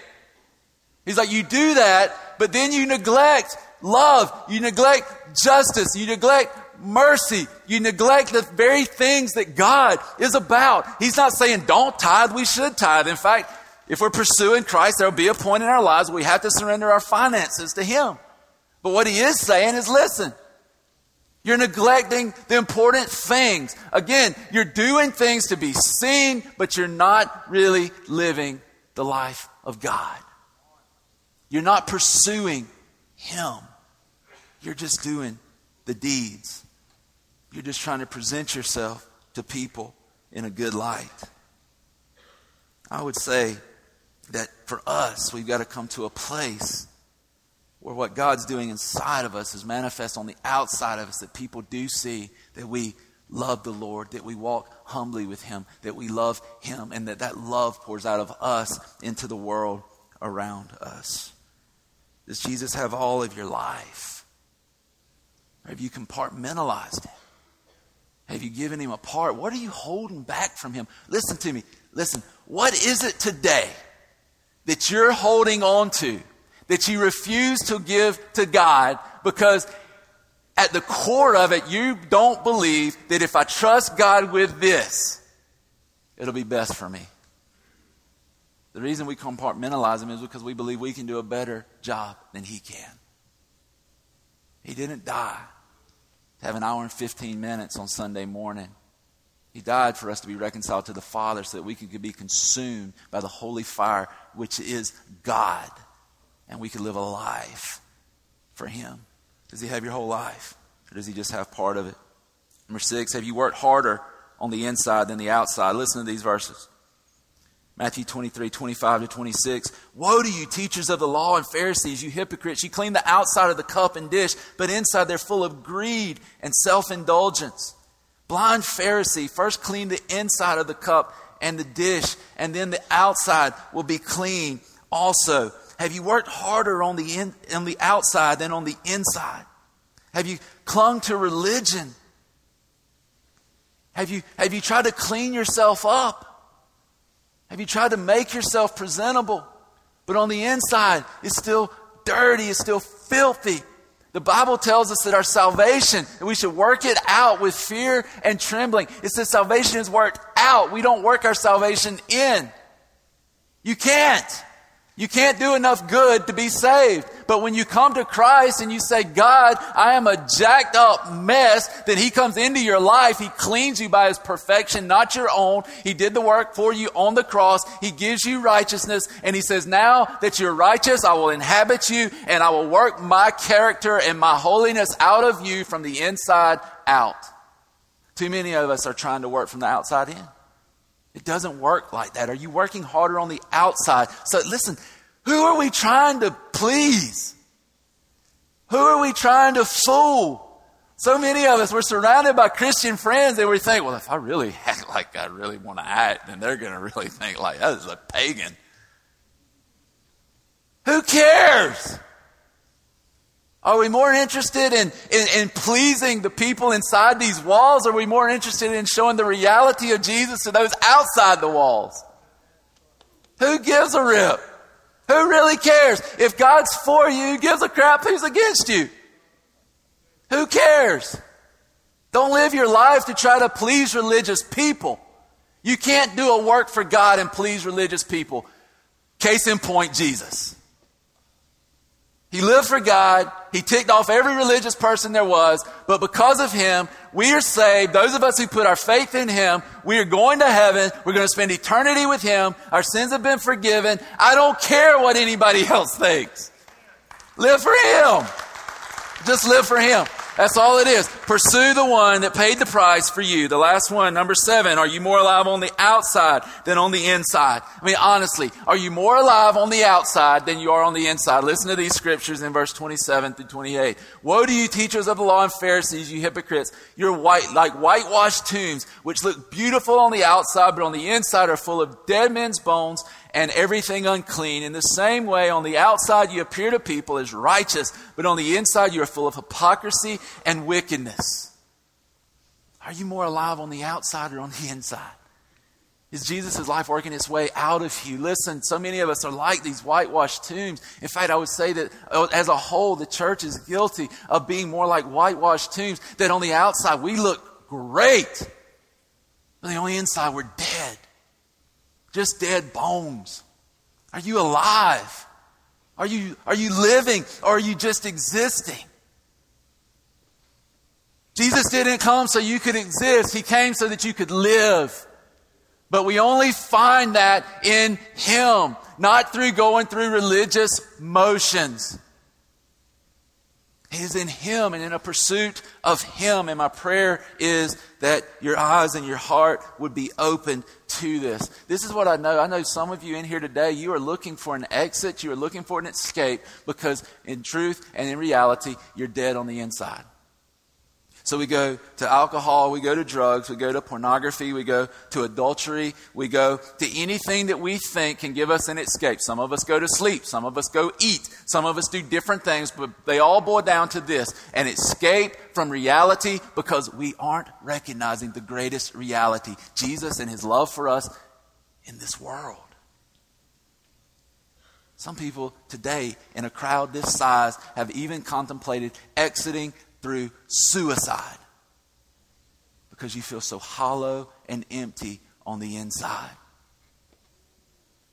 He's like, you do that, but then you neglect love, you neglect justice, you neglect mercy, you neglect the very things that God is about. He's not saying don't tithe, we should tithe. In fact, if we're pursuing Christ, there will be a point in our lives where we have to surrender our finances to Him. But what He is saying is listen, you're neglecting the important things. Again, you're doing things to be seen, but you're not really living the life of God. You're not pursuing Him. You're just doing the deeds. You're just trying to present yourself to people in a good light. I would say that for us, we've got to come to a place where what God's doing inside of us is manifest on the outside of us, that people do see that we love the Lord, that we walk humbly with Him, that we love Him, and that that love pours out of us into the world around us. Does Jesus have all of your life? Or have you compartmentalized Him? Have you given Him a part? What are you holding back from Him? Listen to me. Listen. What is it today that you're holding on to that you refuse to give to God because at the core of it, you don't believe that if I trust God with this, it'll be best for me. The reason we compartmentalize Him is because we believe we can do a better job than He can. He didn't die to have an hour and 15 minutes on Sunday morning. He died for us to be reconciled to the Father so that we could be consumed by the holy fire, which is God, and we could live a life for Him. Does He have your whole life? Or does He just have part of it? Number six, have you worked harder on the inside than the outside? Listen to these verses. Matthew 23, 25 to 26. Woe to you, teachers of the law and Pharisees, you hypocrites! You clean the outside of the cup and dish, but inside they're full of greed and self indulgence. Blind Pharisee, first clean the inside of the cup and the dish, and then the outside will be clean also. Have you worked harder on the, in, on the outside than on the inside? Have you clung to religion? Have you, have you tried to clean yourself up? Have you tried to make yourself presentable? But on the inside, it's still dirty, it's still filthy. The Bible tells us that our salvation, that we should work it out with fear and trembling. It says salvation is worked out. We don't work our salvation in. You can't. You can't do enough good to be saved. But when you come to Christ and you say, God, I am a jacked up mess, then He comes into your life. He cleans you by His perfection, not your own. He did the work for you on the cross. He gives you righteousness. And He says, now that you're righteous, I will inhabit you and I will work my character and my holiness out of you from the inside out. Too many of us are trying to work from the outside in. It doesn't work like that. Are you working harder on the outside? So listen, who are we trying to please? Who are we trying to fool? So many of us, we're surrounded by Christian friends and we think, well, if I really act like I really want to act, then they're going to really think like, that is a pagan. Who cares? Are we more interested in, in, in, pleasing the people inside these walls? Are we more interested in showing the reality of Jesus to those outside the walls? Who gives a rip? Who really cares? If God's for you, who gives a crap who's against you? Who cares? Don't live your life to try to please religious people. You can't do a work for God and please religious people. Case in point, Jesus. He lived for God. He ticked off every religious person there was. But because of him, we are saved. Those of us who put our faith in him, we are going to heaven. We're going to spend eternity with him. Our sins have been forgiven. I don't care what anybody else thinks. Live for him. Just live for him. That's all it is. Pursue the one that paid the price for you. The last one, number seven, are you more alive on the outside than on the inside? I mean, honestly, are you more alive on the outside than you are on the inside? Listen to these scriptures in verse 27 through 28. Woe to you, teachers of the law and Pharisees, you hypocrites! You're white, like whitewashed tombs, which look beautiful on the outside, but on the inside are full of dead men's bones and everything unclean. In the same way, on the outside you appear to people as righteous, but on the inside you are full of hypocrisy and wickedness. Are you more alive on the outside or on the inside? Is Jesus' life working its way out of you? Listen, so many of us are like these whitewashed tombs. In fact, I would say that uh, as a whole, the church is guilty of being more like whitewashed tombs, that on the outside we look great, but on the inside we're dead just dead bones? Are you alive? Are you, are you living or are you just existing? Jesus didn't come so you could exist. He came so that you could live. But we only find that in Him, not through going through religious motions. It is in Him and in a pursuit of Him. And my prayer is that your eyes and your heart would be opened to this. This is what I know. I know some of you in here today, you are looking for an exit, you are looking for an escape because in truth and in reality, you're dead on the inside. So we go to alcohol, we go to drugs, we go to pornography, we go to adultery, we go to anything that we think can give us an escape. Some of us go to sleep, some of us go eat, some of us do different things, but they all boil down to this an escape from reality because we aren't recognizing the greatest reality Jesus and his love for us in this world. Some people today, in a crowd this size, have even contemplated exiting through suicide because you feel so hollow and empty on the inside.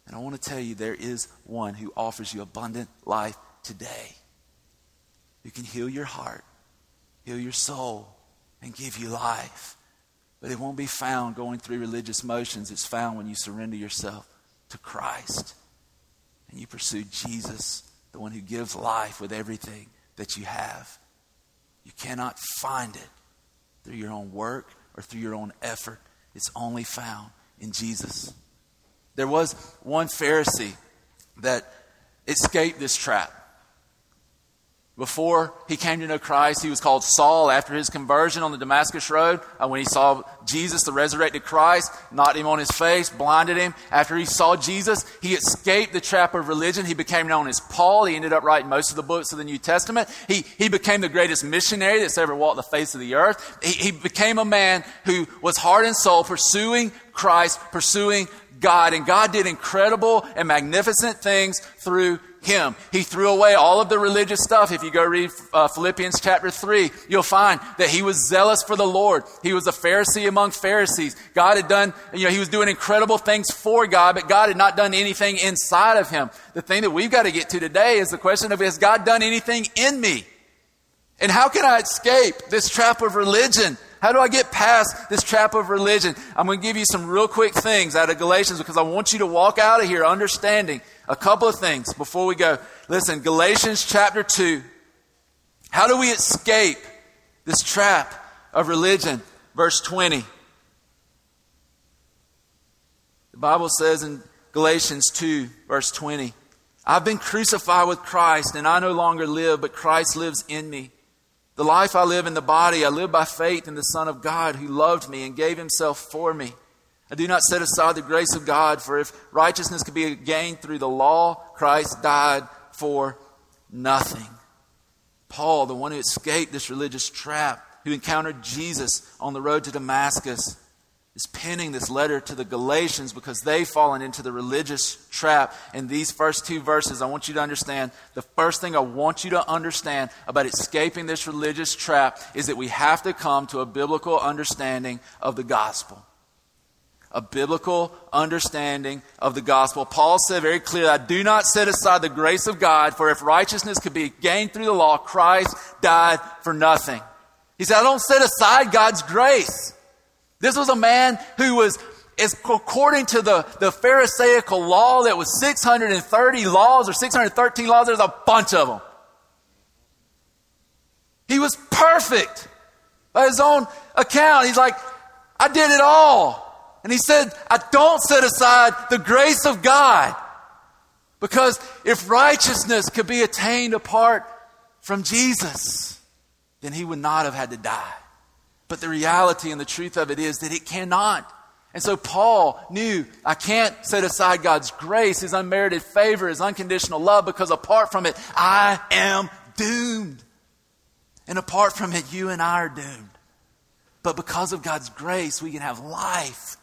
And I want to tell you there is one who offers you abundant life today. Who can heal your heart, heal your soul, and give you life. But it won't be found going through religious motions. It's found when you surrender yourself to Christ and you pursue Jesus, the one who gives life with everything that you have. You cannot find it through your own work or through your own effort. It's only found in Jesus. There was one Pharisee that escaped this trap. Before he came to know Christ, he was called Saul after his conversion on the Damascus Road. Uh, when he saw Jesus, the resurrected Christ, knocked him on his face, blinded him. After he saw Jesus, he escaped the trap of religion. He became known as Paul. He ended up writing most of the books of the New Testament. He, he became the greatest missionary that's ever walked the face of the earth. He, he became a man who was heart and soul pursuing Christ, pursuing God. And God did incredible and magnificent things through him. He threw away all of the religious stuff. If you go read uh, Philippians chapter 3, you'll find that he was zealous for the Lord. He was a Pharisee among Pharisees. God had done, you know, he was doing incredible things for God, but God had not done anything inside of him. The thing that we've got to get to today is the question of, has God done anything in me? And how can I escape this trap of religion? How do I get past this trap of religion? I'm going to give you some real quick things out of Galatians because I want you to walk out of here understanding a couple of things before we go. Listen, Galatians chapter 2. How do we escape this trap of religion? Verse 20. The Bible says in Galatians 2, verse 20, I've been crucified with Christ, and I no longer live, but Christ lives in me. The life I live in the body, I live by faith in the Son of God who loved me and gave himself for me. I do not set aside the grace of God, for if righteousness could be gained through the law, Christ died for nothing. Paul, the one who escaped this religious trap, who encountered Jesus on the road to Damascus, is penning this letter to the Galatians because they've fallen into the religious trap. In these first two verses, I want you to understand the first thing I want you to understand about escaping this religious trap is that we have to come to a biblical understanding of the gospel. A biblical understanding of the gospel. Paul said very clearly, I do not set aside the grace of God, for if righteousness could be gained through the law, Christ died for nothing. He said, I don't set aside God's grace. This was a man who was, is according to the, the Pharisaical law, that was 630 laws or 613 laws. There's a bunch of them. He was perfect by his own account. He's like, I did it all. And he said, I don't set aside the grace of God. Because if righteousness could be attained apart from Jesus, then he would not have had to die. But the reality and the truth of it is that it cannot. And so Paul knew I can't set aside God's grace, his unmerited favor, his unconditional love, because apart from it, I am doomed. And apart from it, you and I are doomed. But because of God's grace, we can have life.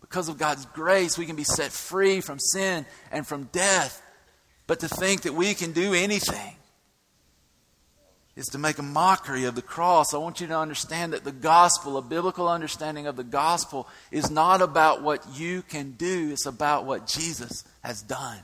Because of God's grace, we can be set free from sin and from death. But to think that we can do anything is to make a mockery of the cross. I want you to understand that the gospel, a biblical understanding of the gospel, is not about what you can do, it's about what Jesus has done.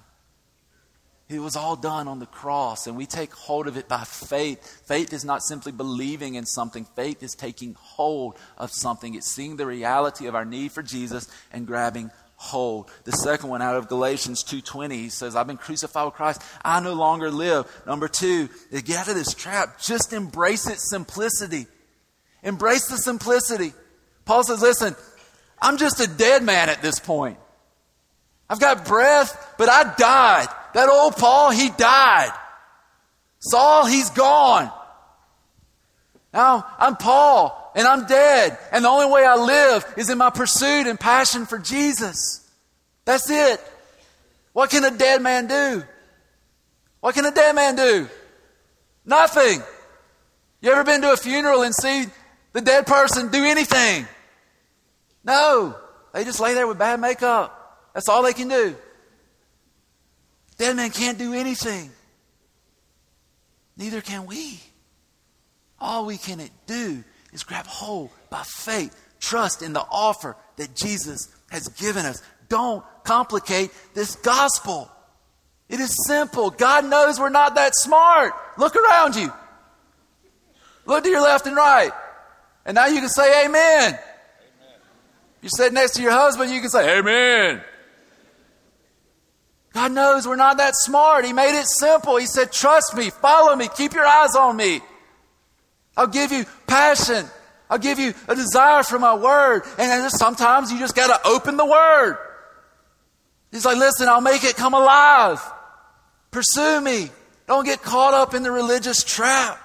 It was all done on the cross, and we take hold of it by faith. Faith is not simply believing in something, faith is taking hold of something. It's seeing the reality of our need for Jesus and grabbing hold. The second one out of Galatians 2:20 he says, "I've been crucified with Christ. I no longer live." Number 2, to get out of this trap, just embrace its simplicity. Embrace the simplicity. Paul says, "Listen, I'm just a dead man at this point. I've got breath, but I died. That old Paul, he died. Saul, he's gone. Now, I'm Paul, and I'm dead, and the only way I live is in my pursuit and passion for Jesus. That's it. What can a dead man do? What can a dead man do? Nothing. You ever been to a funeral and see the dead person do anything? No. They just lay there with bad makeup. That's all they can do. Dead man can't do anything. Neither can we. All we can do is grab hold by faith, trust in the offer that Jesus has given us. Don't complicate this gospel. It is simple. God knows we're not that smart. Look around you. Look to your left and right. And now you can say amen. amen. You sit next to your husband, you can say amen. God knows we're not that smart. He made it simple. He said, Trust me, follow me, keep your eyes on me. I'll give you passion. I'll give you a desire for my word. And sometimes you just got to open the word. He's like, Listen, I'll make it come alive. Pursue me. Don't get caught up in the religious trap.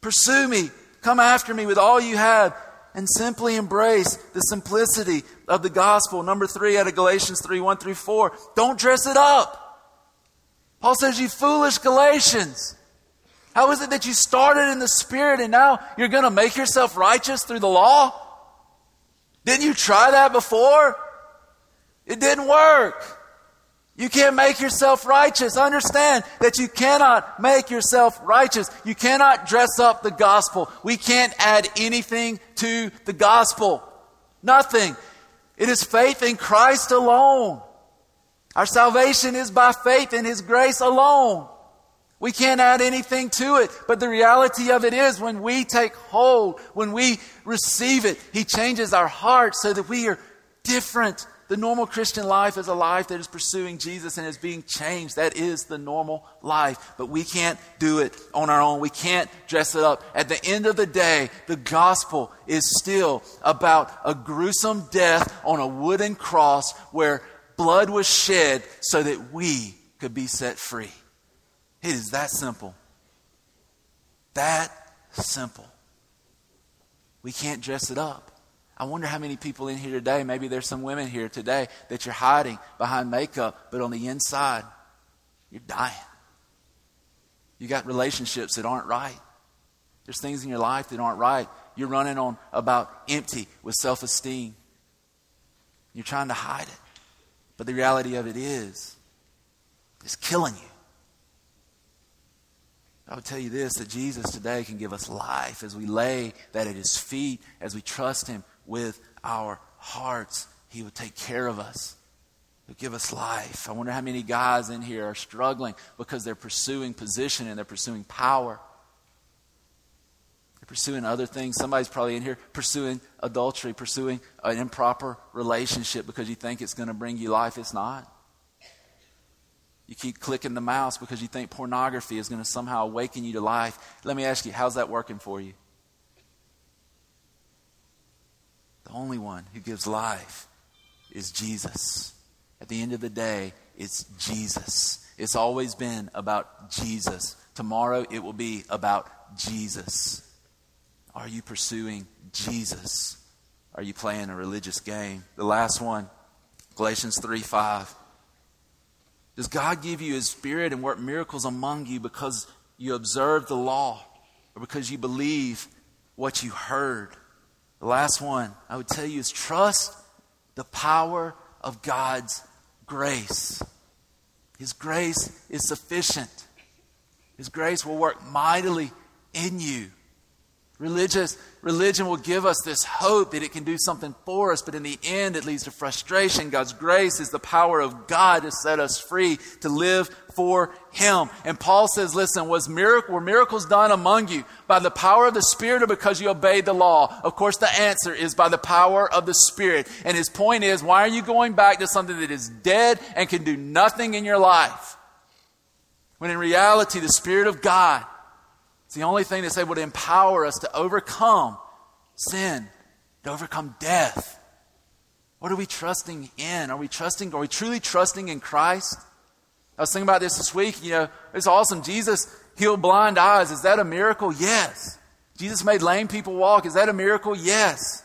Pursue me. Come after me with all you have and simply embrace the simplicity of the gospel. Number three out of Galatians 3 1 through 4. Don't dress it up. Paul says, You foolish Galatians. How is it that you started in the Spirit and now you're going to make yourself righteous through the law? Didn't you try that before? It didn't work. You can't make yourself righteous. Understand that you cannot make yourself righteous. You cannot dress up the gospel. We can't add anything to the gospel. Nothing. It is faith in Christ alone. Our salvation is by faith in His grace alone. We can't add anything to it. But the reality of it is when we take hold, when we receive it, He changes our hearts so that we are different the normal Christian life is a life that is pursuing Jesus and is being changed. That is the normal life. But we can't do it on our own. We can't dress it up. At the end of the day, the gospel is still about a gruesome death on a wooden cross where blood was shed so that we could be set free. It is that simple. That simple. We can't dress it up. I wonder how many people in here today, maybe there's some women here today that you're hiding behind makeup, but on the inside, you're dying. You got relationships that aren't right. There's things in your life that aren't right. You're running on about empty with self esteem. You're trying to hide it. But the reality of it is, it's killing you. I would tell you this that Jesus today can give us life as we lay that at his feet, as we trust him with our hearts. He will take care of us. He'll give us life. I wonder how many guys in here are struggling because they're pursuing position and they're pursuing power. They're pursuing other things. Somebody's probably in here pursuing adultery, pursuing an improper relationship because you think it's going to bring you life. It's not. You keep clicking the mouse because you think pornography is going to somehow awaken you to life. Let me ask you, how's that working for you? The only one who gives life is Jesus. At the end of the day, it's Jesus. It's always been about Jesus. Tomorrow, it will be about Jesus. Are you pursuing Jesus? Are you playing a religious game? The last one, Galatians 3 5. Does God give you His Spirit and work miracles among you because you observe the law or because you believe what you heard? The last one I would tell you is trust the power of God's grace. His grace is sufficient. His grace will work mightily in you. Religious religion will give us this hope that it can do something for us, but in the end it leads to frustration. God's grace is the power of God to set us free to live for Him. And Paul says, listen, was miracle, were miracles done among you by the power of the Spirit or because you obeyed the law? Of course, the answer is by the power of the Spirit. And his point is, why are you going back to something that is dead and can do nothing in your life? When in reality, the Spirit of God the only thing that's able to empower us to overcome sin, to overcome death. What are we trusting in? Are we trusting, are we truly trusting in Christ? I was thinking about this this week. You know, it's awesome. Jesus healed blind eyes. Is that a miracle? Yes. Jesus made lame people walk. Is that a miracle? Yes.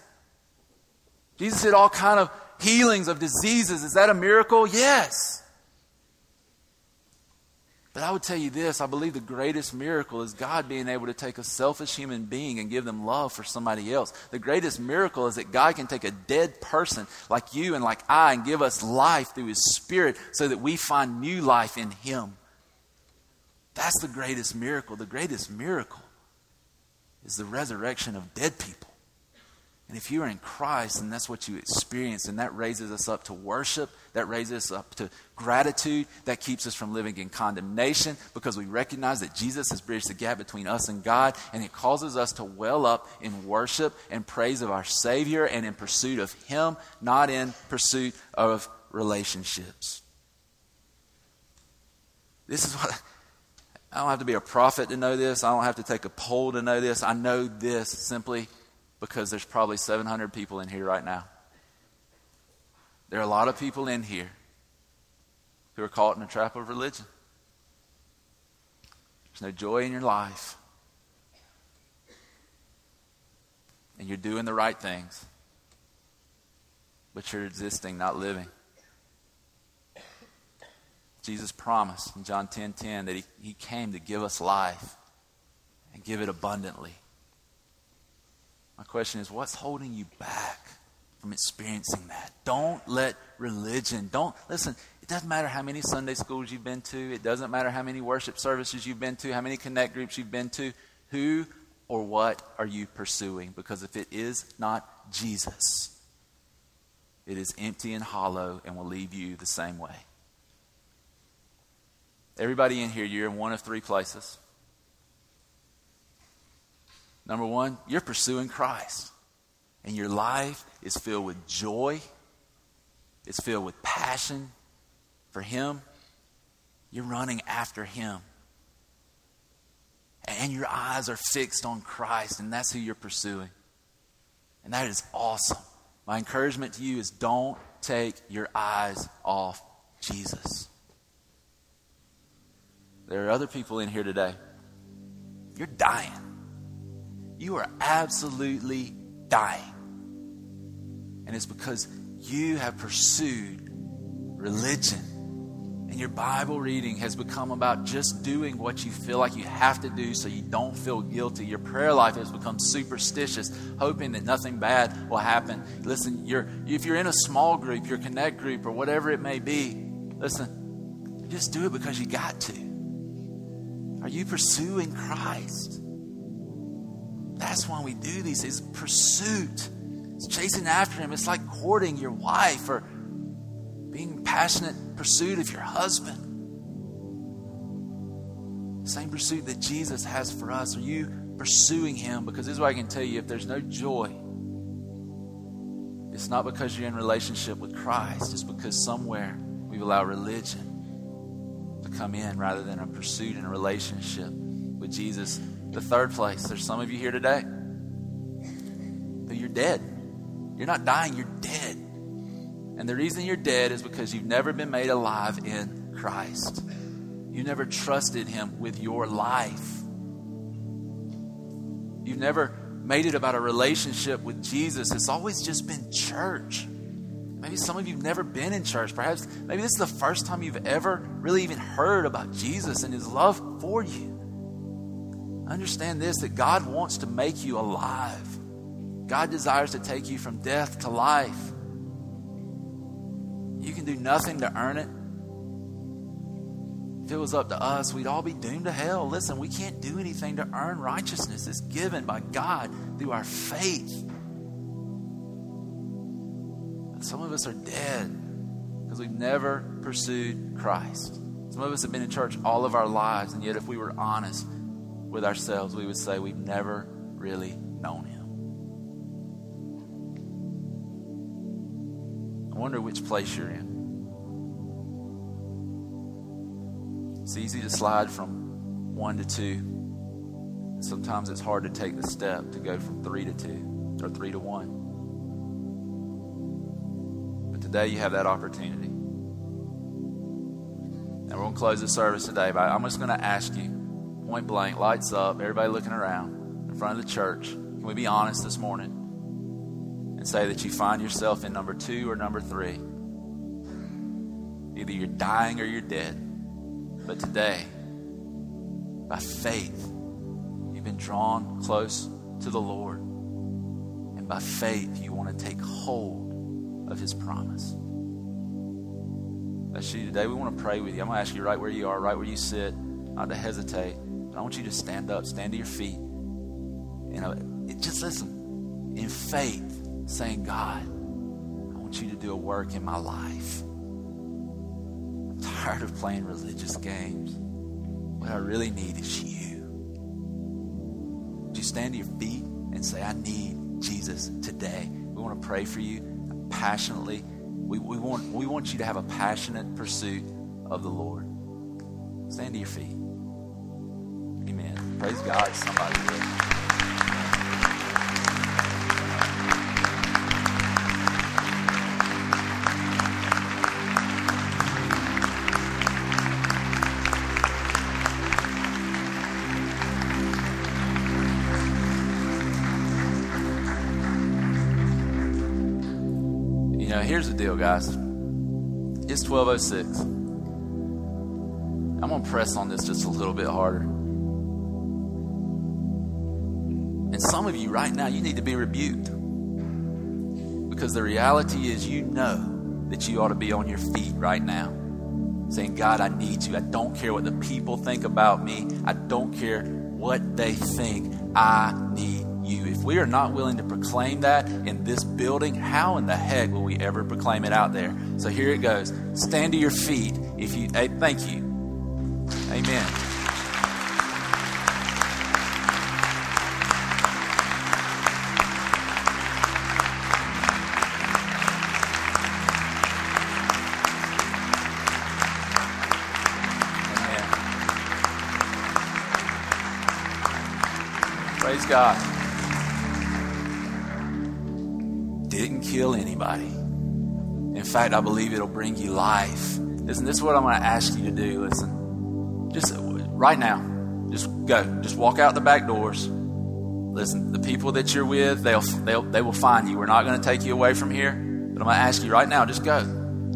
Jesus did all kind of healings of diseases. Is that a miracle? Yes. But I would tell you this I believe the greatest miracle is God being able to take a selfish human being and give them love for somebody else. The greatest miracle is that God can take a dead person like you and like I and give us life through His Spirit so that we find new life in Him. That's the greatest miracle. The greatest miracle is the resurrection of dead people. And if you are in Christ and that's what you experience, and that raises us up to worship, that raises us up to gratitude, that keeps us from living in condemnation because we recognize that Jesus has bridged the gap between us and God, and it causes us to well up in worship and praise of our Savior and in pursuit of Him, not in pursuit of relationships. This is what I don't have to be a prophet to know this. I don't have to take a poll to know this. I know this simply because there's probably 700 people in here right now. There are a lot of people in here who are caught in a trap of religion. There's no joy in your life. And you're doing the right things, but you're existing, not living. Jesus promised in John 10:10 10, 10, that he, he came to give us life and give it abundantly. My question is what's holding you back from experiencing that? Don't let religion, don't, listen, it doesn't matter how many Sunday schools you've been to, it doesn't matter how many worship services you've been to, how many connect groups you've been to, who or what are you pursuing? Because if it is not Jesus, it is empty and hollow and will leave you the same way. Everybody in here, you're in one of three places. Number one, you're pursuing Christ. And your life is filled with joy, it's filled with passion for Him. You're running after Him. And your eyes are fixed on Christ, and that's who you're pursuing. And that is awesome. My encouragement to you is don't take your eyes off Jesus. There are other people in here today. You're dying. You are absolutely dying. And it's because you have pursued religion. And your Bible reading has become about just doing what you feel like you have to do so you don't feel guilty. Your prayer life has become superstitious, hoping that nothing bad will happen. Listen, you're, if you're in a small group, your connect group, or whatever it may be, listen, just do it because you got to. Are you pursuing Christ? That's why we do these. It's pursuit. It's chasing after Him. It's like courting your wife or being passionate pursuit of your husband. Same pursuit that Jesus has for us. Are you pursuing Him? Because this is what I can tell you if there's no joy, it's not because you're in relationship with Christ, it's because somewhere we've allowed religion to come in rather than a pursuit and a relationship with Jesus. The third place, there's some of you here today you're dead. You're not dying, you're dead. And the reason you're dead is because you've never been made alive in Christ. You never trusted Him with your life. You've never made it about a relationship with Jesus. It's always just been church. Maybe some of you have never been in church. Perhaps maybe this is the first time you've ever really even heard about Jesus and his love for you. Understand this that God wants to make you alive. God desires to take you from death to life. You can do nothing to earn it. If it was up to us, we'd all be doomed to hell. Listen, we can't do anything to earn righteousness. It's given by God through our faith. Some of us are dead because we've never pursued Christ. Some of us have been in church all of our lives, and yet, if we were honest with ourselves, we would say we've never really known Him. I wonder which place you're in. It's easy to slide from one to two. Sometimes it's hard to take the step to go from three to two or three to one. But today you have that opportunity. And we're going to close the service today, but I'm just going to ask you, point blank, lights up, everybody looking around. In front of the church, can we be honest this morning and say that you find yourself in number two or number three? Either you're dying or you're dead. But today, by faith, you've been drawn close to the Lord. And by faith, you want to take hold of His promise. That's you today. We want to pray with you. I'm going to ask you right where you are, right where you sit, not to hesitate. I want you to stand up, stand to your feet. Know, just listen in faith, saying, God, I want you to do a work in my life. I'm tired of playing religious games. What I really need is you. Would you stand to your feet and say, I need Jesus today? We want to pray for you passionately. We, we, want, we want you to have a passionate pursuit of the Lord. Stand to your feet. Praise God. Somebody. You know, here's the deal, guys. It's 1206. I'm going to press on this just a little bit harder. Right now, you need to be rebuked. Because the reality is, you know that you ought to be on your feet right now. Saying, God, I need you. I don't care what the people think about me. I don't care what they think. I need you. If we are not willing to proclaim that in this building, how in the heck will we ever proclaim it out there? So here it goes. Stand to your feet. If you, hey, thank you. Amen. God. kill anybody. In fact, I believe it'll bring you life. Listen, this is what I'm going to ask you to do. Listen, just uh, right now, just go. Just walk out the back doors. Listen, the people that you're with, they'll, they'll they will find you. We're not going to take you away from here, but I'm going to ask you right now, just go.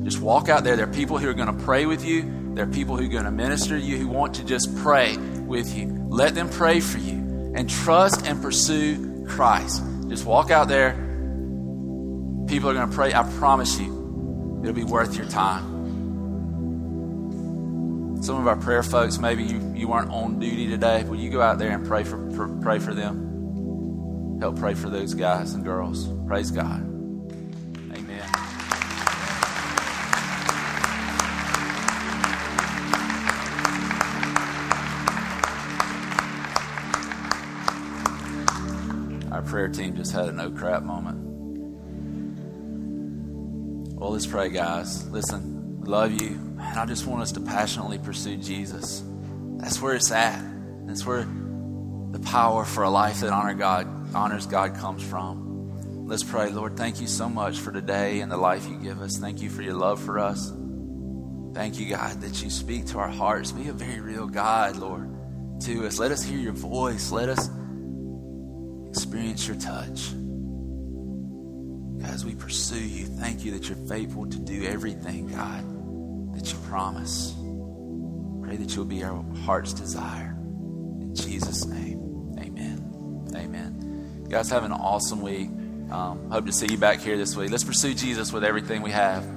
Just walk out there. There are people who are going to pray with you. There are people who are going to minister to you who want to just pray with you. Let them pray for you and trust and pursue Christ. Just walk out there People are going to pray. I promise you, it'll be worth your time. Some of our prayer folks, maybe you, you weren't on duty today. Will you go out there and pray for, for pray for them? Help pray for those guys and girls. Praise God. Prayer team just had a no crap moment. Well, let's pray, guys. Listen, love you. And I just want us to passionately pursue Jesus. That's where it's at. That's where the power for a life that honor God, honors God comes from. Let's pray. Lord, thank you so much for today and the life you give us. Thank you for your love for us. Thank you, God, that you speak to our hearts. Be a very real God, Lord, to us. Let us hear your voice. Let us experience your touch as we pursue you, thank you that you're faithful to do everything, God, that you promise. Pray that you'll be our heart's desire. In Jesus' name, amen. Amen. You guys have an awesome week. Um, hope to see you back here this week. Let's pursue Jesus with everything we have.